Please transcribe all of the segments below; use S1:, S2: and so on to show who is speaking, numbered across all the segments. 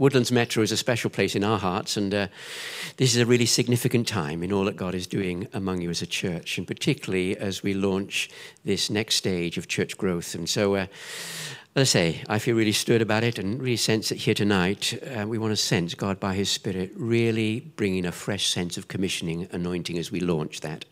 S1: Woodlands Metro is a special place in our hearts, and uh, this is a really significant time in all that God is doing among you as a church, and particularly as we launch this next stage of church growth. And so, uh, as I say, I feel really stirred about it and really sense that here tonight uh, we want to sense God by His Spirit really bringing a fresh sense of commissioning, anointing as we launch that.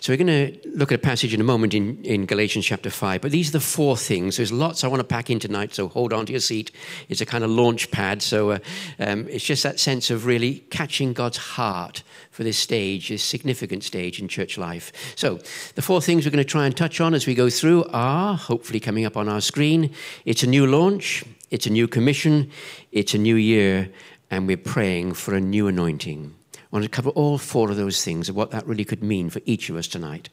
S1: So we're going to look at a passage in a moment in, in Galatians chapter 5. But these are the four things. There's lots I want to pack in tonight, so hold on to your seat. It's a kind of launch pad. So uh, um, it's just that sense of really catching God's heart for this stage, this significant stage in church life. So the four things we're going to try and touch on as we go through are hopefully coming up on our screen. It's a new launch, it's a new commission, it's a new year, and we're praying for a new anointing. I want to cover all four of those things and what that really could mean for each of us tonight.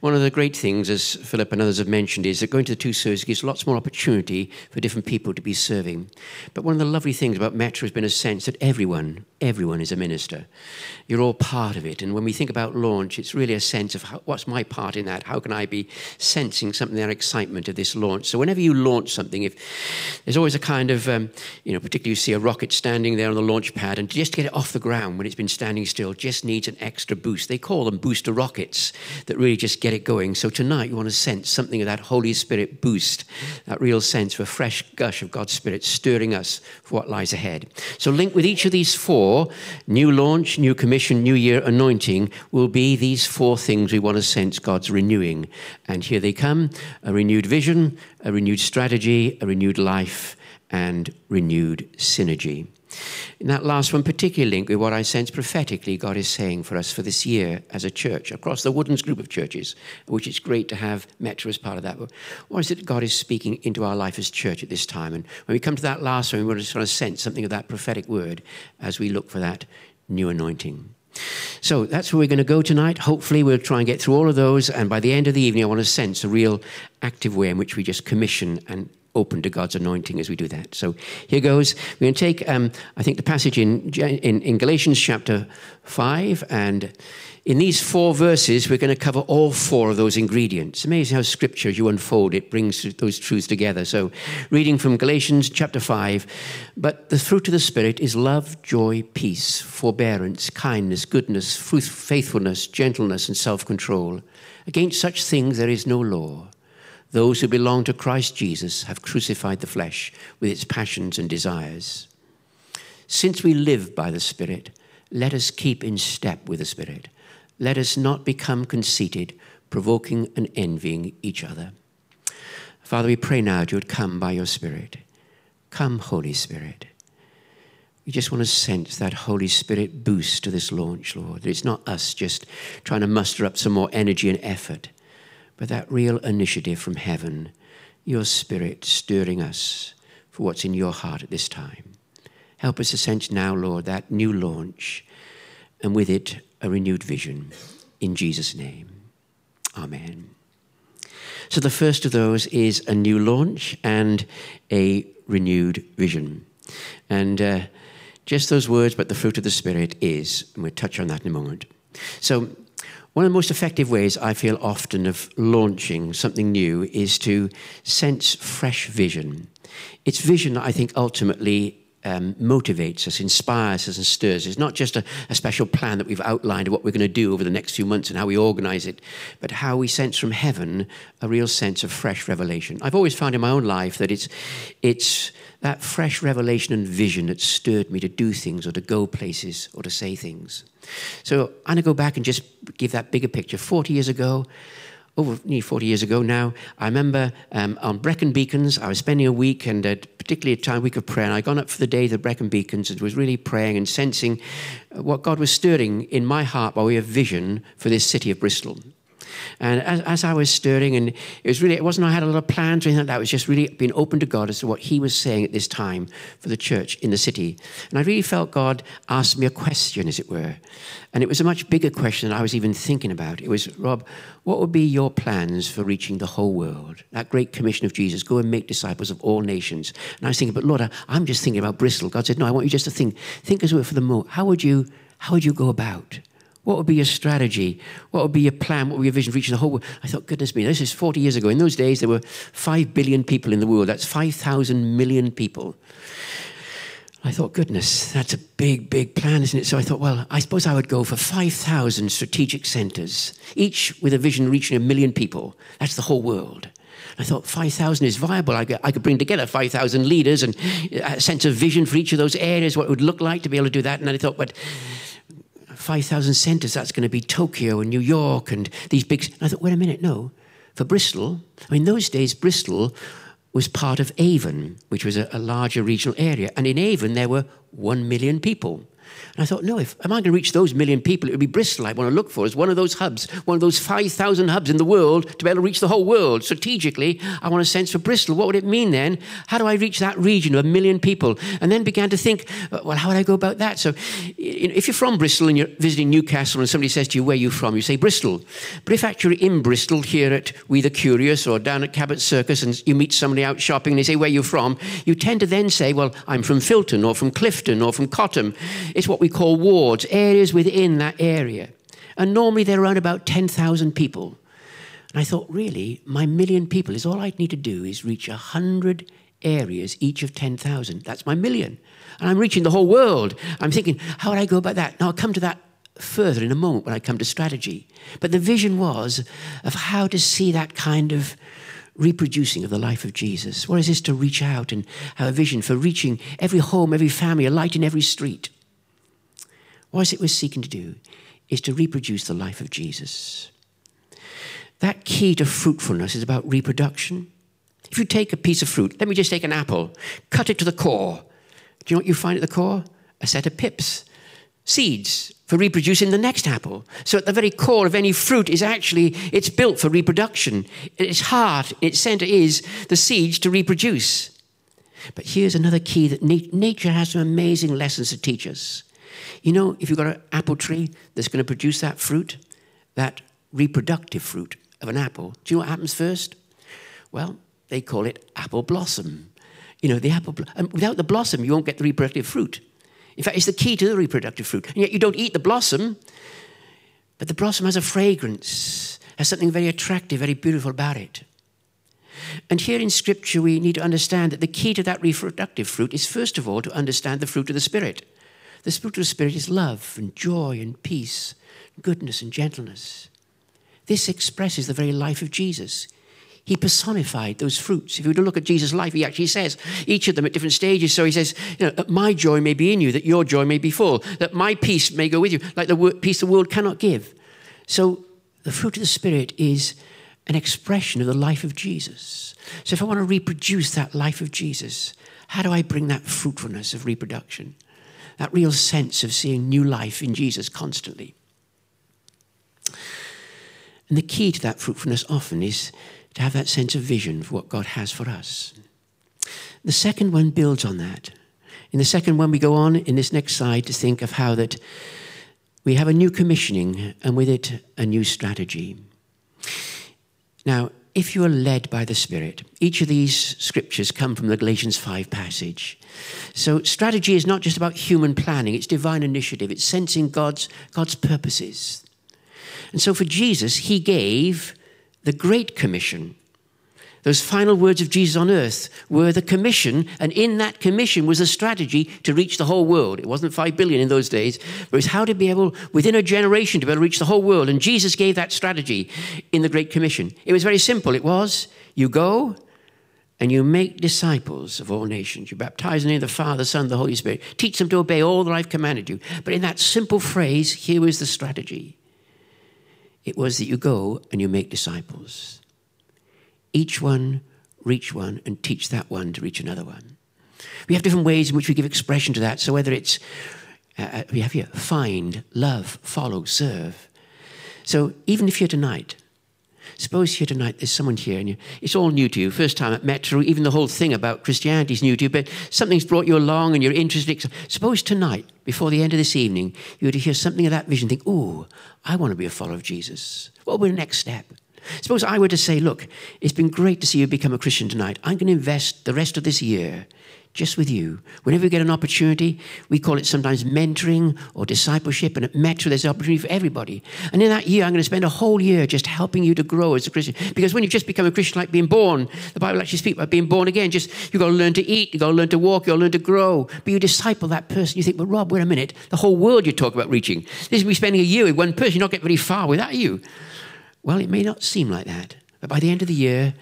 S1: One of the great things, as Philip and others have mentioned, is that going to the two services gives lots more opportunity for different people to be serving. But one of the lovely things about Metro has been a sense that everyone, everyone is a minister. You're all part of it. And when we think about launch, it's really a sense of how, what's my part in that? How can I be sensing something, that excitement of this launch? So whenever you launch something, if there's always a kind of, um, you know, particularly you see a rocket standing there on the launch pad, and just to get it off the ground when it's been standing standing still just needs an extra boost. They call them booster rockets that really just get it going. So tonight you want to sense something of that Holy Spirit boost, that real sense of a fresh gush of God's Spirit stirring us for what lies ahead. So linked with each of these four, new launch, new commission, new year anointing, will be these four things we want to sense God's renewing. And here they come, a renewed vision, a renewed strategy, a renewed life, and renewed synergy. In that last one, particularly linked with what I sense prophetically God is saying for us for this year as a church, across the Woodlands group of churches, which it's great to have Metro as part of that. What is it God is speaking into our life as church at this time? And when we come to that last one, we want to sort of sense something of that prophetic word as we look for that new anointing. So that's where we're going to go tonight. Hopefully, we'll try and get through all of those. And by the end of the evening, I want to sense a real active way in which we just commission and open to God's anointing as we do that. So here goes. We're going to take, um, I think, the passage in, in, in Galatians chapter 5, and in these four verses, we're going to cover all four of those ingredients. Amazing how Scripture, as you unfold it, brings those truths together. So, reading from Galatians chapter 5, but the fruit of the Spirit is love, joy, peace, forbearance, kindness, goodness, faithfulness, gentleness, and self control. Against such things there is no law. Those who belong to Christ Jesus have crucified the flesh with its passions and desires. Since we live by the Spirit, let us keep in step with the Spirit. Let us not become conceited, provoking and envying each other. Father, we pray now that you would come by your Spirit. Come, Holy Spirit. We just want to sense that Holy Spirit boost to this launch, Lord. It's not us just trying to muster up some more energy and effort, but that real initiative from heaven, your spirit stirring us for what's in your heart at this time. Help us to sense now, Lord, that new launch and with it a renewed vision. In Jesus' name. Amen. So the first of those is a new launch and a renewed vision. And uh, just those words, but the fruit of the Spirit is, and we'll touch on that in a moment. So one of the most effective ways I feel often of launching something new is to sense fresh vision. It's vision that I think ultimately um, motivates us, inspires us, and stirs us. It's not just a, a, special plan that we've outlined of what we're going to do over the next few months and how we organize it, but how we sense from heaven a real sense of fresh revelation. I've always found in my own life that it's, it's that fresh revelation and vision that stirred me to do things or to go places or to say things. So I'm going to go back and just give that bigger picture. 40 years ago, over nearly 40 years ago now, I remember um, on Brecon Beacons, I was spending a week and particularly a time, week of prayer, and I'd gone up for the day of the Brecon Beacons and was really praying and sensing what God was stirring in my heart by way of vision for this city of Bristol. And as, as, I was stirring, and it was really, it wasn't I had a lot of plans or anything like that. It was just really being open to God as to what He was saying at this time for the church in the city. And I really felt God asked me a question, as it were. And it was a much bigger question than I was even thinking about. It was, Rob, what would be your plans for reaching the whole world? That great commission of Jesus, go and make disciples of all nations. And I was thinking, but Lord, I, I'm just thinking about Bristol. God said, no, I want you just to think, think as it were for the moment. How would you, how would you go about? What would be your strategy? What would be your plan? What would be your vision for reaching the whole world? I thought, goodness me, this is 40 years ago. In those days, there were 5 billion people in the world. That's 5,000 million people. I thought, goodness, that's a big, big plan, isn't it? So I thought, well, I suppose I would go for 5,000 strategic centers, each with a vision reaching a million people. That's the whole world. I thought 5,000 is viable. I could, I could bring together 5,000 leaders and uh, a sense of vision for each of those areas, what it would look like to be able to do that. And then I thought, but 5,000 centres, that's going to be Tokyo and New York and these big. And I thought, wait a minute, no. For Bristol, I mean, those days, Bristol was part of Avon, which was a, a larger regional area. And in Avon, there were one million people. And I thought, no, if am I going to reach those million people, it would be Bristol I want to look for as one of those hubs, one of those 5,000 hubs in the world to be able to reach the whole world. Strategically, I want a sense for Bristol. What would it mean then? How do I reach that region of a million people? And then began to think, uh, well, how would I go about that? So if you're from Bristol and you're visiting Newcastle and somebody says to you, where are you from? You say Bristol. But if actually in Bristol here at We the Curious or down at Cabot Circus and you meet somebody out shopping and they say, where are you from? You tend to then say, well, I'm from Filton or from Clifton or from Cotham. It's what we call wards, areas within that area. And normally they're around about 10,000 people. And I thought, really, my million people is all I'd need to do is reach 100 areas, each of 10,000. That's my million. And I'm reaching the whole world. I'm thinking, how would I go about that? Now, I'll come to that further in a moment when I come to strategy. But the vision was of how to see that kind of reproducing of the life of Jesus. What is this to reach out and have a vision for reaching every home, every family, a light in every street? What it we're seeking to do? Is to reproduce the life of Jesus. That key to fruitfulness is about reproduction. If you take a piece of fruit, let me just take an apple, cut it to the core. Do you know what you find at the core? A set of pips, seeds for reproducing the next apple. So at the very core of any fruit is actually, it's built for reproduction. Its heart, its center is the seeds to reproduce. But here's another key that nature has some amazing lessons to teach us. You know, if you've got an apple tree that's going to produce that fruit, that reproductive fruit of an apple, do you know what happens first? Well, they call it apple blossom. You know, the apple, and um, without the blossom, you won't get the reproductive fruit. In fact, it's the key to the reproductive fruit. And yet you don't eat the blossom, but the blossom has a fragrance, has something very attractive, very beautiful about it. And here in Scripture, we need to understand that the key to that reproductive fruit is, first of all, to understand the fruit of the Spirit. The fruit of the Spirit is love and joy and peace, goodness and gentleness. This expresses the very life of Jesus. He personified those fruits. If you were to look at Jesus' life, he actually says each of them at different stages. So he says, you know, that my joy may be in you, that your joy may be full, that my peace may go with you, like the peace the world cannot give. So the fruit of the Spirit is an expression of the life of Jesus. So if I want to reproduce that life of Jesus, how do I bring that fruitfulness of reproduction? That real sense of seeing new life in Jesus constantly. And the key to that fruitfulness often is to have that sense of vision for what God has for us. The second one builds on that. In the second one, we go on in this next slide to think of how that we have a new commissioning and with it a new strategy. Now, if you are led by the Spirit, each of these scriptures come from the Galatians 5 passage. So, strategy is not just about human planning, it's divine initiative, it's sensing God's, God's purposes. And so, for Jesus, he gave the Great Commission those final words of Jesus on earth were the commission, and in that commission was a strategy to reach the whole world. It wasn't five billion in those days, but it was how to be able, within a generation, to be able to reach the whole world. And Jesus gave that strategy in the Great Commission. It was very simple. It was you go and you make disciples of all nations. You baptize in the name of the Father, the Son, the Holy Spirit. Teach them to obey all that I've commanded you. But in that simple phrase, here was the strategy it was that you go and you make disciples each one reach one and teach that one to reach another one. We have different ways in which we give expression to that. So whether it's, uh, uh, we have here, find, love, follow, serve. So even if you're tonight, suppose here tonight there's someone here and you, it's all new to you, first time at Metro, even the whole thing about Christianity is new to you, but something's brought you along and you're interested. Suppose tonight, before the end of this evening, you were to hear something of that vision, think, oh, I want to be a follower of Jesus. What would be the next step? Suppose I were to say, look, it's been great to see you become a Christian tonight. I'm going to invest the rest of this year just with you. Whenever we get an opportunity, we call it sometimes mentoring or discipleship. And at Metro, there's an opportunity for everybody. And in that year, I'm going to spend a whole year just helping you to grow as a Christian. Because when you just become a Christian, like being born, the Bible actually speaks about being born again. Just you've got to learn to eat, you've got to learn to walk, you've got to learn to grow. But you disciple that person. You think, well, Rob, wait a minute. The whole world you talk about reaching. This is me spending a year with one person. You're not getting very far without you. Well, it may not seem like that. But by the end of the year,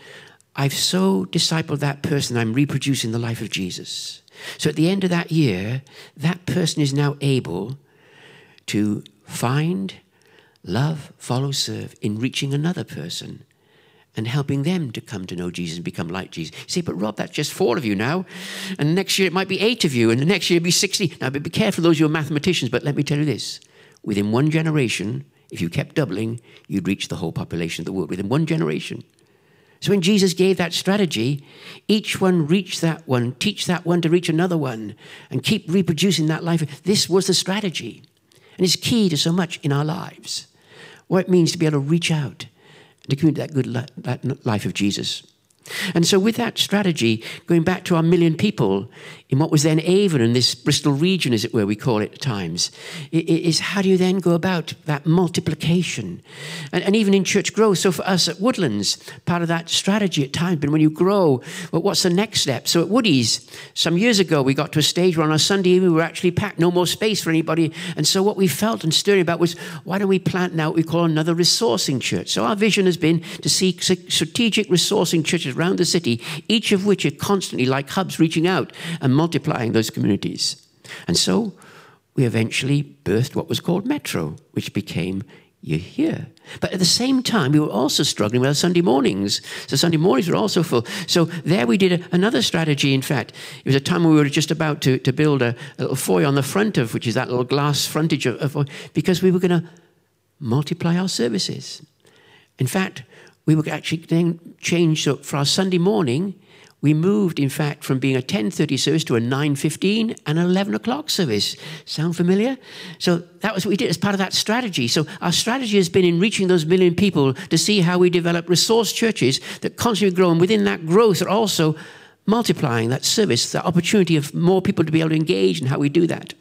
S1: I've so discipled that person, I'm reproducing the life of Jesus. So at the end of that year, that person is now able to find, love, follow, serve in reaching another person and helping them to come to know Jesus and become like Jesus. You say, but Rob, that's just four of you now. And next year it might be eight of you, and the next year it'll be 60. Now, be careful, those who are mathematicians, but let me tell you this within one generation, if you kept doubling, you'd reach the whole population of the world within one generation. So when Jesus gave that strategy, each one reach that one, teach that one to reach another one, and keep reproducing that life. This was the strategy. And it's key to so much in our lives. What it means to be able to reach out to communicate that good that life of Jesus. And so, with that strategy, going back to our million people in what was then Avon and this Bristol region, as it were, we call it at times, is how do you then go about that multiplication? And, and, even in church growth, so for us at Woodlands, part of that strategy at times, but when you grow, well, what's the next step? So at Woody's, some years ago, we got to a stage where on a Sunday evening we were actually packed, no more space for anybody. And so what we felt and stirring about was, why don't we plant now what we call another resourcing church? So our vision has been to seek strategic resourcing churches around the city, each of which are constantly like hubs reaching out and multiplying those communities. And so we eventually birthed what was called Metro, which became you hear. But at the same time, we were also struggling with our Sunday mornings. So Sunday mornings were also full. So there we did a, another strategy. In fact, it was a time when we were just about to, to build a, a little foyer on the front of, which is that little glass frontage of, of because we were going to multiply our services. In fact, we were actually then changed so for our Sunday morning. We moved, in fact, from being a 10.30 service to a 9.15 and 11 o'clock service. Sound familiar? So that was what we did as part of that strategy. So our strategy has been in reaching those million people to see how we develop resource churches that constantly grow. And within that growth are also multiplying that service, the opportunity of more people to be able to engage and how we do that.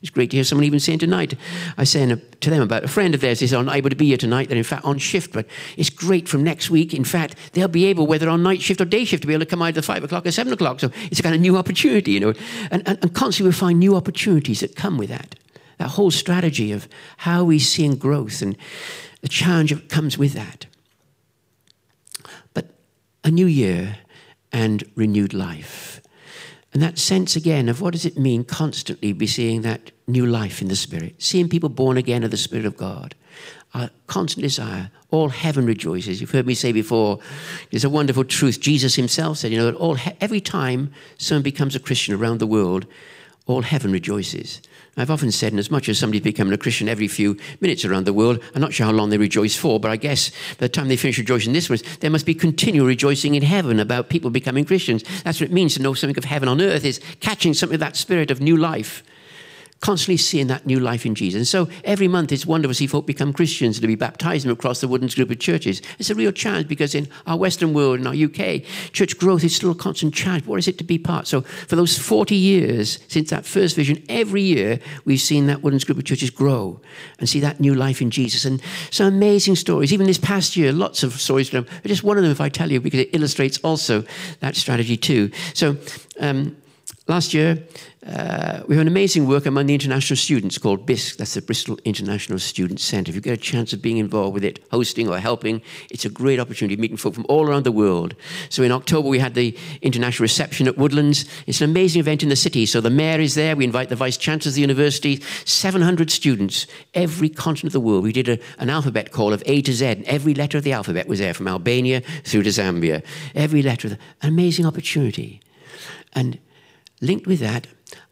S1: It's great to hear someone even saying tonight. I was to them about a friend of theirs is unable to be here tonight. They're in fact on shift, but it's great from next week. In fact, they'll be able, whether on night shift or day shift, to be able to come either five o'clock or seven o'clock. So it's a kind of new opportunity, you know. And, and, and constantly we find new opportunities that come with that. That whole strategy of how we see in growth and the challenge that comes with that. But a new year and renewed life. And that sense again of what does it mean constantly be seeing that new life in the Spirit, seeing people born again of the Spirit of God. Our constant desire, all heaven rejoices. You've heard me say before, there's a wonderful truth. Jesus himself said, you know, that all, every time someone becomes a Christian around the world, all heaven rejoices. I've often said, and as much as somebody's becoming a Christian every few minutes around the world, I'm not sure how long they rejoice for, but I guess by the time they finish rejoicing this one, there must be continual rejoicing in heaven about people becoming Christians. That's what it means to know something of heaven on earth, is catching something of that spirit of new life constantly seeing that new life in Jesus. And so every month it's wonderful to see folk become Christians and to be baptized across the Woodlands group of churches. It's a real challenge because in our Western world, in our UK, church growth is still a constant challenge. What is it to be part? So for those 40 years since that first vision, every year we've seen that Woodlands group of churches grow and see that new life in Jesus. And some amazing stories. Even this past year, lots of stories. Just one of them, if I tell you, because it illustrates also that strategy too. So um, last year, uh, we have an amazing work among the international students called BISC, that's the Bristol International Student Centre. If you get a chance of being involved with it, hosting or helping, it's a great opportunity meeting folk from all around the world. So in October, we had the international reception at Woodlands. It's an amazing event in the city. So the mayor is there. We invite the vice chancellor of the university, 700 students, every continent of the world. We did a, an alphabet call of A to Z, and every letter of the alphabet was there from Albania through to Zambia. Every letter, an amazing opportunity. And linked with that,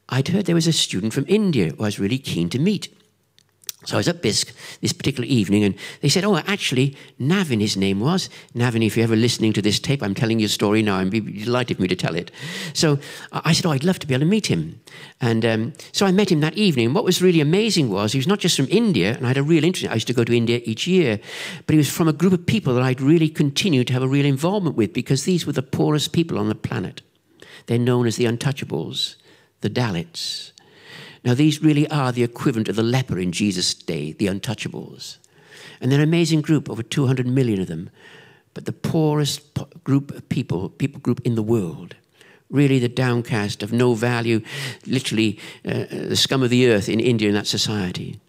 S1: I'd heard there was a student from India who I was really keen to meet. So I was at BISC this particular evening, and they said, Oh, actually, Navin, his name was. Navin, if you're ever listening to this tape, I'm telling you a story now, and be delighted for me to tell it. So I said, Oh, I'd love to be able to meet him. And um, so I met him that evening. What was really amazing was he was not just from India, and I had a real interest. I used to go to India each year, but he was from a group of people that I'd really continued to have a real involvement with because these were the poorest people on the planet. They're known as the untouchables, the Dalits. Now, these really are the equivalent of the leper in Jesus' day, the untouchables. And they're an amazing group, over 200 million of them, but the poorest group of people, people group in the world. Really, the downcast of no value, literally uh, uh the scum of the earth in India in that society.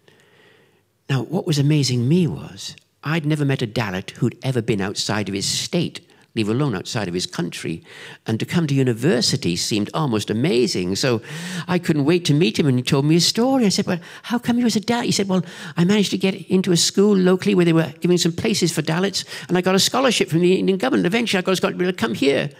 S1: Now, what was amazing me was I'd never met a Dalit who'd ever been outside of his state leave alone outside of his country. And to come to university seemed almost amazing. So I couldn't wait to meet him, and he told me his story. I said, Well, how come you was a Dalit? He said, Well, I managed to get into a school locally where they were giving some places for Dalits, and I got a scholarship from the Indian government. Eventually, I got a scholarship to come here.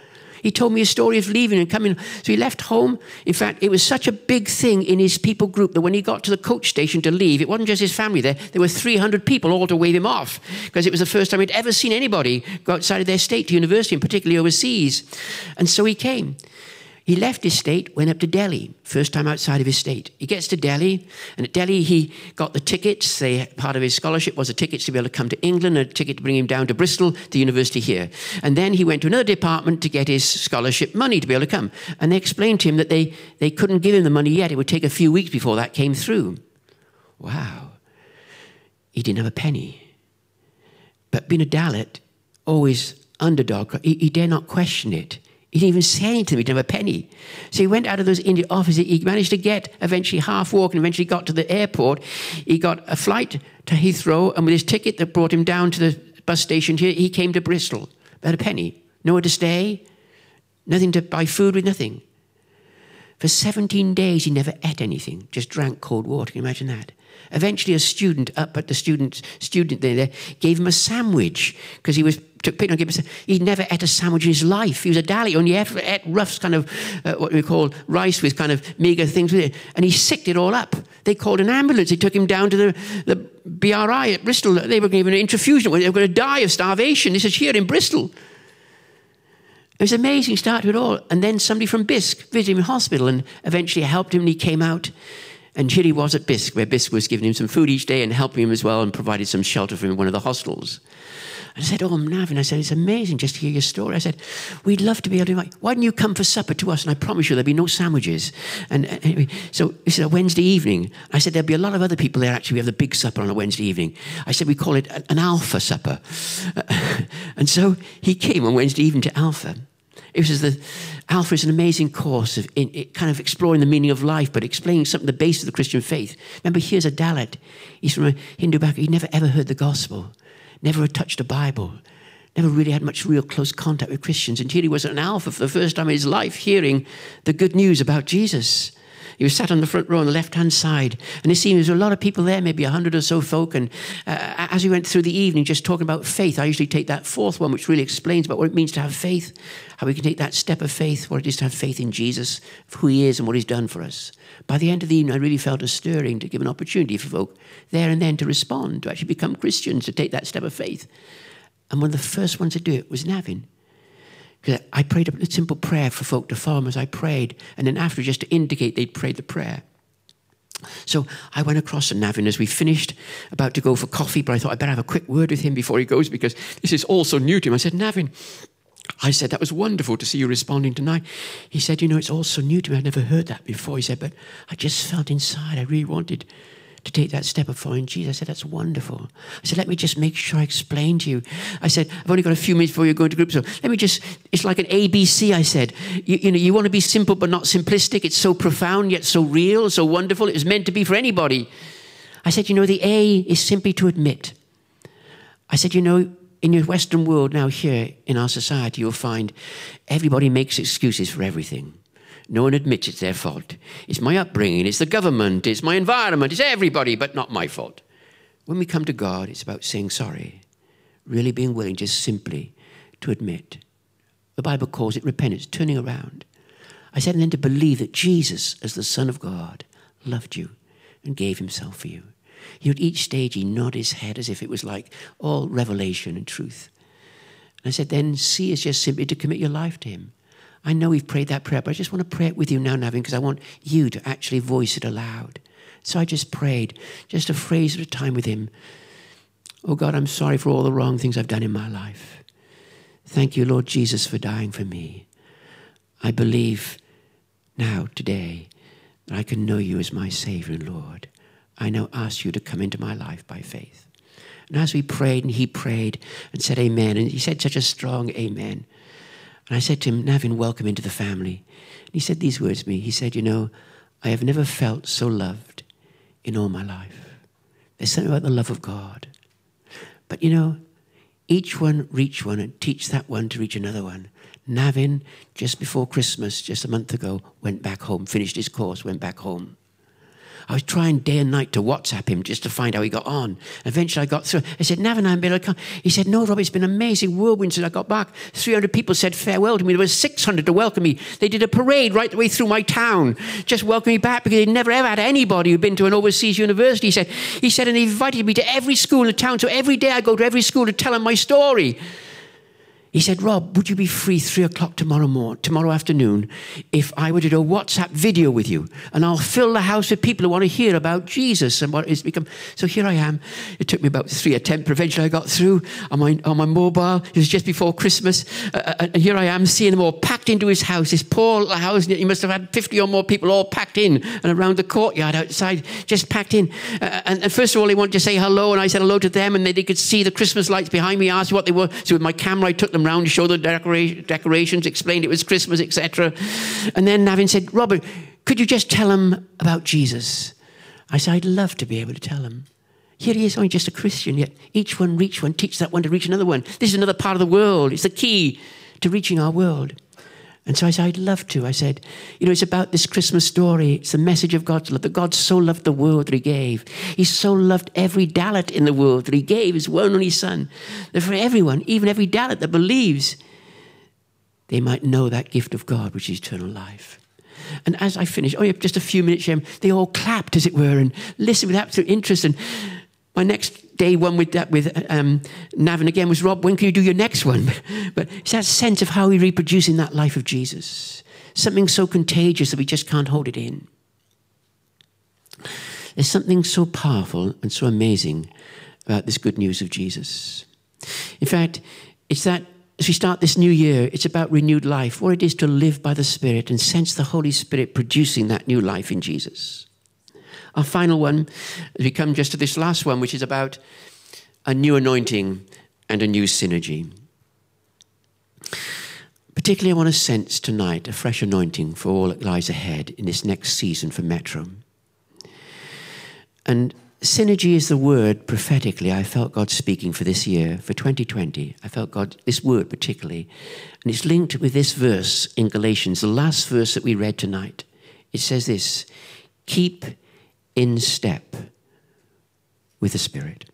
S1: He told me a story of leaving and coming. So he left home. In fact, it was such a big thing in his people group that when he got to the coach station to leave, it wasn't just his family there. There were 300 people all to wave him off because it was the first time he'd ever seen anybody go outside of their state to university and particularly overseas. And so he came. He left his state, went up to Delhi, first time outside of his state. He gets to Delhi, and at Delhi he got the tickets. They, part of his scholarship was the tickets to be able to come to England, a ticket to bring him down to Bristol, the university here. And then he went to another department to get his scholarship money to be able to come. And they explained to him that they, they couldn't give him the money yet. It would take a few weeks before that came through. Wow. He didn't have a penny. But being a Dalit, always underdog, he, he dare not question it. He didn't even say anything to me, didn't have a penny. So he went out of those Indian offices. He managed to get eventually half walk and eventually got to the airport. He got a flight to Heathrow, and with his ticket that brought him down to the bus station here, he came to Bristol. Without a penny. Nowhere to stay, nothing to buy food with, nothing. For 17 days, he never ate anything, just drank cold water. Can you imagine that? Eventually, a student up at the student student there gave him a sandwich because he was took pity on him. He'd never ate a sandwich in his life. He was a Dalit, only ate, ate rough kind of uh, what we call rice with kind of meager things with it, and he sicked it all up. They called an ambulance. They took him down to the, the BRI at Bristol. They were giving an intrafusion. They were going to die of starvation. This is here in Bristol. It was amazing start to it all. And then somebody from BISC visited him in hospital and eventually helped him and he came out. And here he was at BISC, where BISC was giving him some food each day and helping him as well and provided some shelter for him in one of the hostels. And I said, Oh, Navin, I said, it's amazing just to hear your story. I said, We'd love to be able to. Why don't you come for supper to us? And I promise you there'll be no sandwiches. And uh, anyway, so this is a Wednesday evening. I said, There'll be a lot of other people there. Actually, we have the big supper on a Wednesday evening. I said, We call it an alpha supper. and so he came on Wednesday evening to Alpha. It was the Alpha is an amazing course of in, kind of exploring the meaning of life, but explaining something the base of the Christian faith. Remember, here's a Dalit. He's from a Hindu background. He'd never ever heard the gospel, never had touched a Bible, never really had much real close contact with Christians. And here he was an Alpha for the first time in his life, hearing the good news about Jesus. He was sat on the front row on the left hand side, and it seemed there was a lot of people there, maybe a hundred or so folk. And uh, as we went through the evening, just talking about faith, I usually take that fourth one, which really explains about what it means to have faith, how we can take that step of faith, what it is to have faith in Jesus, who He is, and what He's done for us. By the end of the evening, I really felt a stirring to give an opportunity for folk there and then to respond, to actually become Christians, to take that step of faith. And one of the first ones to do it was Navin. I prayed a simple prayer for folk to follow as I prayed, and then after, just to indicate they'd prayed the prayer. So I went across to Navin as we finished, about to go for coffee, but I thought I'd better have a quick word with him before he goes because this is all so new to him. I said, Navin, I said, that was wonderful to see you responding tonight. He said, you know, it's all so new to me. I'd never heard that before. He said, but I just felt inside I really wanted to take that step of following Jesus. I said, That's wonderful. I said, Let me just make sure I explain to you. I said, I've only got a few minutes before you're going to group, so let me just, it's like an ABC, I said. You, you know, you want to be simple but not simplistic. It's so profound yet so real, so wonderful. It was meant to be for anybody. I said, You know, the A is simply to admit. I said, You know, in your Western world now, here in our society, you'll find everybody makes excuses for everything. No one admits it's their fault. It's my upbringing, it's the government, it's my environment, it's everybody, but not my fault. When we come to God, it's about saying sorry, really being willing just simply to admit. The Bible calls it repentance, turning around. I said, then to believe that Jesus, as the Son of God, loved you and gave himself for you. He, at each stage, he nodded his head as if it was like all revelation and truth. And I said, then see is just simply to commit your life to him. I know we've prayed that prayer, but I just want to pray it with you now, Navin, because I want you to actually voice it aloud. So I just prayed, just a phrase at a time with him. Oh God, I'm sorry for all the wrong things I've done in my life. Thank you, Lord Jesus, for dying for me. I believe now, today, that I can know you as my Savior and Lord. I now ask you to come into my life by faith. And as we prayed, and he prayed and said amen, and he said such a strong amen. And I said to him, Navin, welcome into the family. And he said these words to me. He said, You know, I have never felt so loved in all my life. There's something about the love of God. But you know, each one reach one and teach that one to reach another one. Navin, just before Christmas, just a month ago, went back home, finished his course, went back home. I was trying day and night to WhatsApp him just to find how he got on. Eventually I got through. I said, Navin, I'm able to come. He said, No, Rob, it's been amazing whirlwind since I got back. 300 people said farewell to me. There was 600 to welcome me. They did a parade right the way through my town, just welcome me back because they'd never ever had anybody who'd been to an overseas university. He said, he said, and he invited me to every school in the town. So every day I go to every school to tell them my story. He said, Rob, would you be free three o'clock tomorrow morning, tomorrow afternoon, if I were to do a WhatsApp video with you? And I'll fill the house with people who want to hear about Jesus and what it's become. So here I am. It took me about three attempts. Eventually I got through on my, on my mobile. It was just before Christmas. Uh, uh and here I am seeing them all packed into his house, his poor little house. He must have had 50 or more people all packed in and around the courtyard outside, just packed in. Uh, and, and, first of all, they wanted to say hello. And I said hello to them. And they, they could see the Christmas lights behind me, asked what they were. So with my camera, I took them them round show the decora- decorations, explained it was Christmas, etc. And then Navin said, Robert, could you just tell them about Jesus? I said, I'd love to be able to tell them. Here he is, only just a Christian, yet each one reach one, teach that one to reach another one. This is another part of the world. It's the key to reaching our world. And so I said, I'd love to. I said, you know, it's about this Christmas story. It's the message of God's love, that God so loved the world that he gave. He so loved every Dalit in the world that he gave his one only son. That for everyone, even every Dalit that believes, they might know that gift of God, which is eternal life. And as I finished, oh yeah, just a few minutes, they all clapped, as it were, and listened with absolute interest. And my next day one with that with um, Navin again was Rob. When can you do your next one? but it's that sense of how we reproduce in that life of Jesus, something so contagious that we just can't hold it in. There's something so powerful and so amazing about this good news of Jesus. In fact, it's that as we start this new year, it's about renewed life, what it is to live by the Spirit and sense the Holy Spirit producing that new life in Jesus. Our final one, as we come just to this last one, which is about a new anointing and a new synergy. Particularly, I want to sense tonight a fresh anointing for all that lies ahead in this next season for Metro. And synergy is the word prophetically I felt God speaking for this year, for 2020. I felt God, this word particularly. And it's linked with this verse in Galatians, the last verse that we read tonight. It says this Keep in step with the Spirit.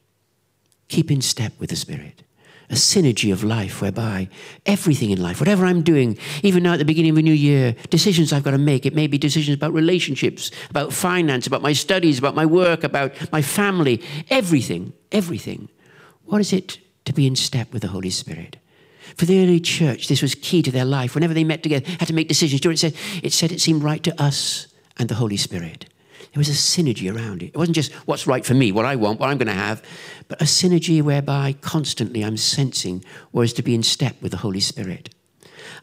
S1: Keep in step with the Spirit. A synergy of life whereby everything in life, whatever I'm doing, even now at the beginning of a new year, decisions I've got to make, it may be decisions about relationships, about finance, about my studies, about my work, about my family, everything, everything. What is it to be in step with the Holy Spirit? For the early church, this was key to their life. Whenever they met together, had to make decisions. It said, it said it seemed right to us and the Holy Spirit. There was a synergy around it. It wasn't just what's right for me, what I want, what I'm going to have, but a synergy whereby constantly I'm sensing was to be in step with the Holy Spirit.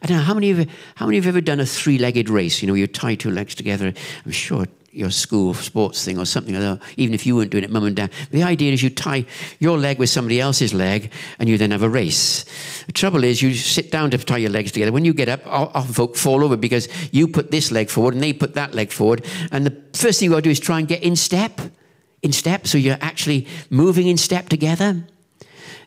S1: I don't know how many of you, how many of you have ever done a three-legged race? You know, you tie two legs together. I'm sure your school sports thing or something even if you weren't doing it, mum and dad. The idea is you tie your leg with somebody else's leg and you then have a race. The trouble is you sit down to tie your legs together. When you get up, often folk fall over because you put this leg forward and they put that leg forward. And the first thing you got to do is try and get in step, in step, so you're actually moving in step together.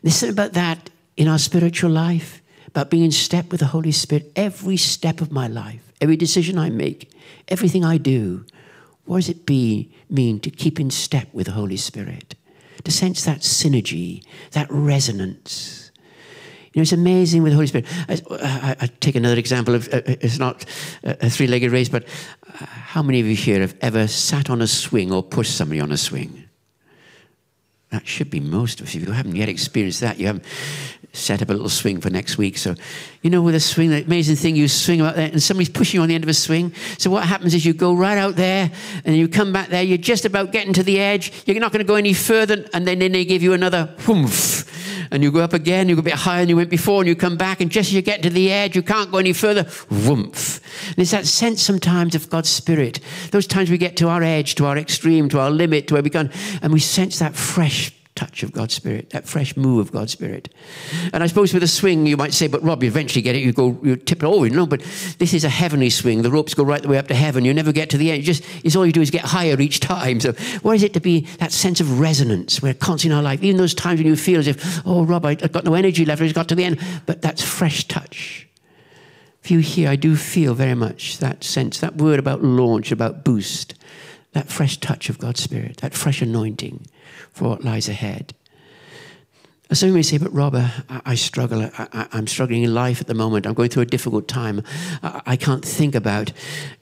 S1: Something about that in our spiritual life, about being in step with the Holy Spirit every step of my life, every decision I make, everything I do what does it be, mean to keep in step with the Holy Spirit? To sense that synergy, that resonance. You know, it's amazing with the Holy Spirit. I, I, I take another example of uh, uh it's not a three legged race, but uh, how many of you here have ever sat on a swing or pushed somebody on a swing? That should be most of you. If you haven't yet experienced that, you haven't set up a little swing for next week. So, you know, with a swing, the amazing thing, you swing out there and somebody's pushing you on the end of a swing. So what happens is you go right out there and you come back there. You're just about getting to the edge. You're not going to go any further. And then, then they give you another whoomph. and you go up again, you go a bit higher than you went before, and you come back, and just as you get to the edge, you can't go any further, whoomph. And it's that sense sometimes of God's Spirit. Those times we get to our edge, to our extreme, to our limit, to where we can, and we sense that fresh touch of God's Spirit, that fresh move of God's Spirit. And I suppose with a swing, you might say, but Rob, you eventually get it, you go, you tip it over. No, but this is a heavenly swing. The ropes go right the way up to heaven. You never get to the end. You just, it's all you do is get higher each time. So what is it to be that sense of resonance where constantly in our life, even those times when you feel as if, oh, Rob, I, have got no energy left, I just got to the end, but that's fresh touch. For you here, I do feel very much that sense, that word about launch, about boost, that fresh touch of God's Spirit, that fresh anointing for what lies ahead. Some may say, but Robert, I, I struggle. I, am struggling in life at the moment. I'm going through a difficult time. I, I, can't think about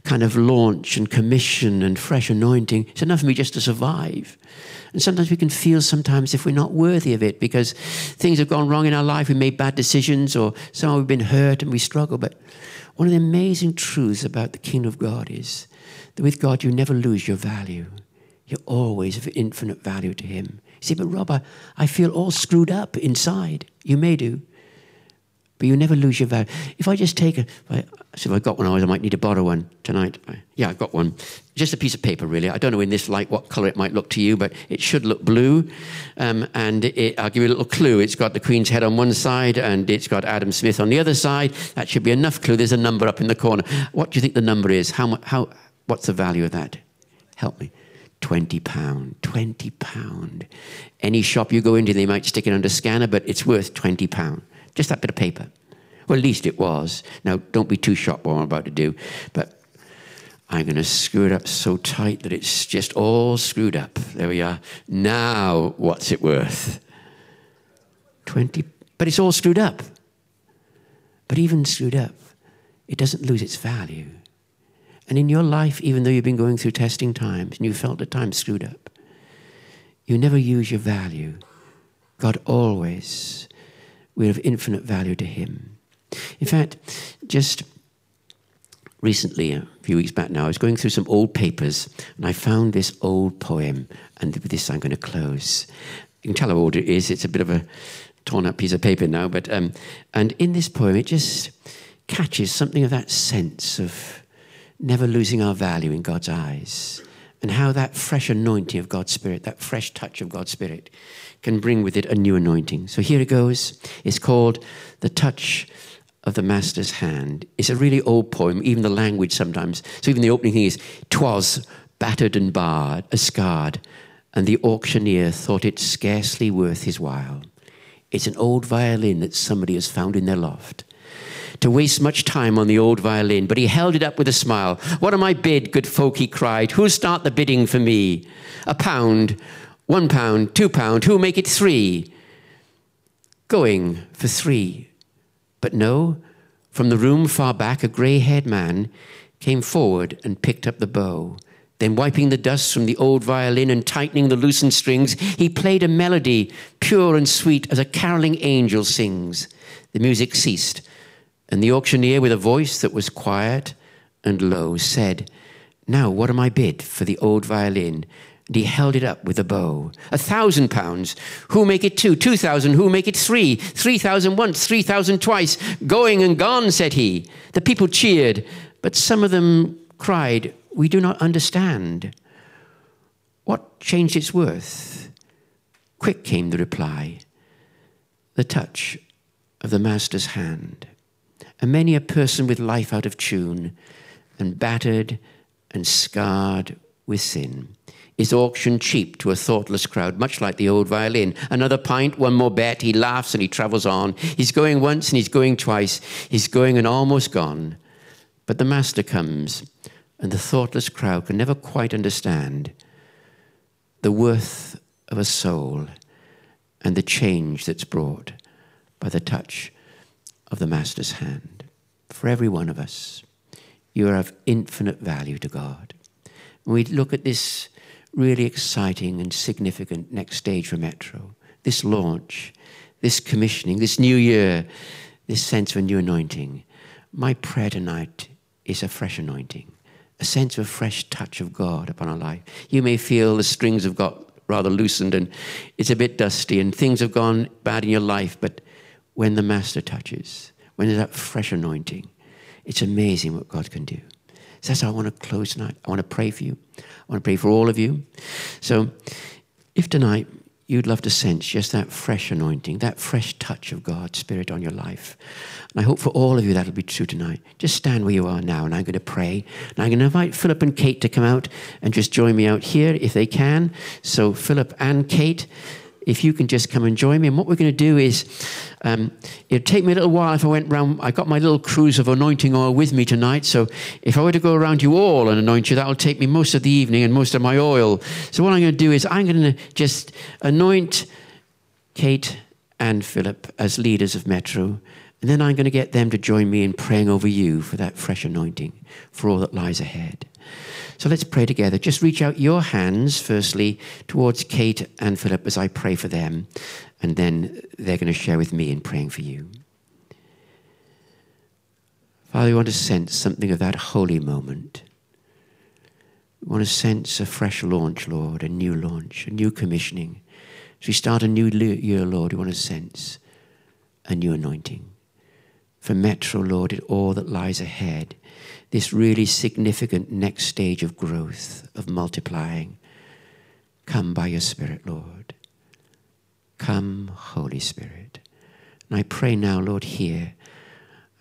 S1: kind of launch and commission and fresh anointing. It's enough for me just to survive. And sometimes we can feel sometimes if we're not worthy of it because things have gone wrong in our life. We made bad decisions or somehow we've been hurt and we struggle. But one of the amazing truths about the kingdom of God is with God, you never lose your value. You're always of infinite value to Him. You say, but Rob, I, feel all screwed up inside. You may do, but you never lose your value. If I just take a, I, so if I got one, I might need to borrow one tonight. Yeah, I've got one. Just a piece of paper, really. I don't know in this light what color it might look to you, but it should look blue. Um, and it, I'll give you a little clue. It's got the Queen's head on one side, and it's got Adam Smith on the other side. That should be enough clue. There's a number up in the corner. What do you think the number is? How, how, what's the value of that? Help me. 20 pound 20 pound. Any shop you go into they might stick it under scanner but it's worth 20 pound. Just that bit of paper. Well at least it was. Now don't be too shocked what i'm about to do but i'm going to screw it up so tight that it's just all screwed up. There we are. Now what's it worth? 20 but it's all screwed up. But even screwed up it doesn't lose its value and in your life, even though you've been going through testing times and you felt at times screwed up, you never use your value. God always will have infinite value to Him. In fact, just recently, a few weeks back now, I was going through some old papers and I found this old poem. And with this, I'm going to close. You can tell how old it is. It's a bit of a torn up piece of paper now. But, um, and in this poem, it just catches something of that sense of never losing our value in God's eyes, and how that fresh anointing of God's Spirit, that fresh touch of God's Spirit, can bring with it a new anointing. So here it goes. It's called The Touch of the Master's Hand. It's a really old poem, even the language sometimes. So even the opening thing is, Twas battered and barred, a scarred, and the auctioneer thought it scarcely worth his while. It's an old violin that somebody has found in their loft to waste much time on the old violin, but he held it up with a smile. What am I bid, good folk? he cried. Who'll start the bidding for me? A pound, one pound, two pound, who'll make it three? Going for three. But no, from the room far back, a grey haired man came forward and picked up the bow. Then, wiping the dust from the old violin and tightening the loosened strings, he played a melody, pure and sweet as a caroling angel sings. The music ceased, and the auctioneer, with a voice that was quiet and low, said, Now, what am I bid for the old violin? And he held it up with a bow. A thousand pounds. Who make it two? Two thousand. Who make it three? Three thousand once, three thousand twice. Going and gone, said he. The people cheered, but some of them cried, We do not understand. What changed its worth? Quick came the reply the touch of the master's hand and many a person with life out of tune and battered and scarred with sin is auctioned cheap to a thoughtless crowd, much like the old violin. Another pint, one more bet, he laughs and he travels on. He's going once and he's going twice. He's going and almost gone. But the master comes, and the thoughtless crowd can never quite understand the worth of a soul and the change that's brought by the touch of the Master's hand. For every one of us, you are of infinite value to God. When we look at this really exciting and significant next stage for Metro, this launch, this commissioning, this new year, this sense of a new anointing, my prayer tonight is a fresh anointing, a sense of a fresh touch of God upon our life. You may feel the strings have got rather loosened and it's a bit dusty and things have gone bad in your life. But when the Master touches, when there's that fresh anointing, it's amazing what God can do. So that's how I want to close tonight. I want to pray for you. I want to pray for all of you. So if tonight you'd love to sense just that fresh anointing, that fresh touch of God's Spirit on your life. And I hope for all of you that'll be true tonight. Just stand where you are now, and I'm going to pray. And I'm going to invite Philip and Kate to come out and just join me out here if they can. So, Philip and Kate if you can just come and join me. And what we're going to do is, um, it'd take me a little while if I went round. I got my little cruse of anointing oil with me tonight. So if I were to go around you all and anoint you, that'll take me most of the evening and most of my oil. So what I'm going to do is I'm going to just anoint Kate and Philip as leaders of Metro. And then I'm going to get them to join me in praying over you for that fresh anointing for all that lies ahead. So let's pray together. Just reach out your hands, firstly, towards Kate and Philip as I pray for them, and then they're going to share with me in praying for you. Father, we want to sense something of that holy moment. We want to sense a fresh launch, Lord, a new launch, a new commissioning. As we start a new year, Lord, we want to sense a new anointing. For Metro, Lord, it all that lies ahead this really significant next stage of growth, of multiplying. Come by your Spirit, Lord. Come, Holy Spirit. And I pray now, Lord, here.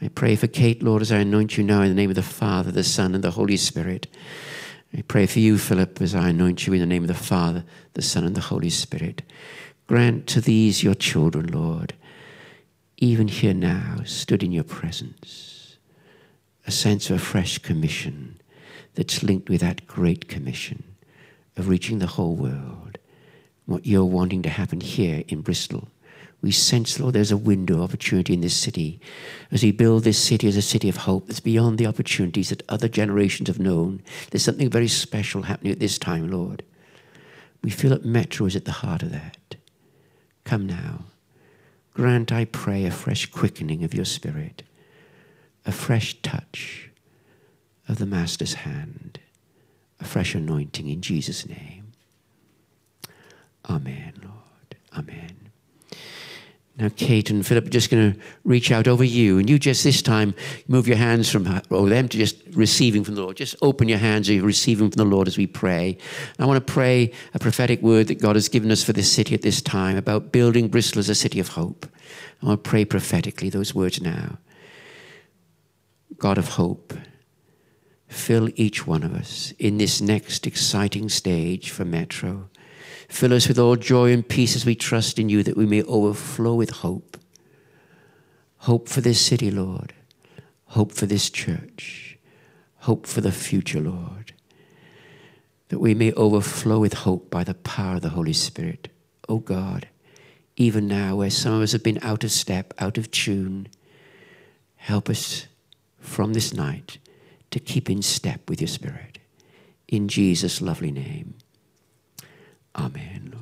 S1: I pray for Kate, Lord, as I anoint you now in the name of the Father, the Son, and the Holy Spirit. I pray for you, Philip, as I anoint you in the name of the Father, the Son, and the Holy Spirit. Grant to these your children, Lord, even here now, stood in your presence a sense of a fresh commission that's linked with that great commission of reaching the whole world. What you're wanting to happen here in Bristol. We sense, Lord, there's a window of opportunity in this city as we build this city as a city of hope that's beyond the opportunities that other generations have known. There's something very special happening at this time, Lord. We feel that Metro is at the heart of that. Come now. Grant, I pray, a fresh quickening of your spirit a fresh touch of the Master's hand, a fresh anointing in Jesus' name. Amen, Lord. Amen. Now, Kate and Philip are just going to reach out over you, and you just this time move your hands from or them to just receiving from the Lord. Just open your hands, or you're receiving from the Lord as we pray. I want to pray a prophetic word that God has given us for this city at this time about building Bristol as a city of hope. I want to pray prophetically those words now. God of hope, fill each one of us in this next exciting stage for Metro. Fill us with all joy and peace as we trust in you that we may overflow with hope. Hope for this city, Lord. Hope for this church. Hope for the future, Lord. That we may overflow with hope by the power of the Holy Spirit. Oh God, even now, where some of us have been out of step, out of tune, help us from this night to keep in step with your Spirit. In Jesus' lovely name. Amen.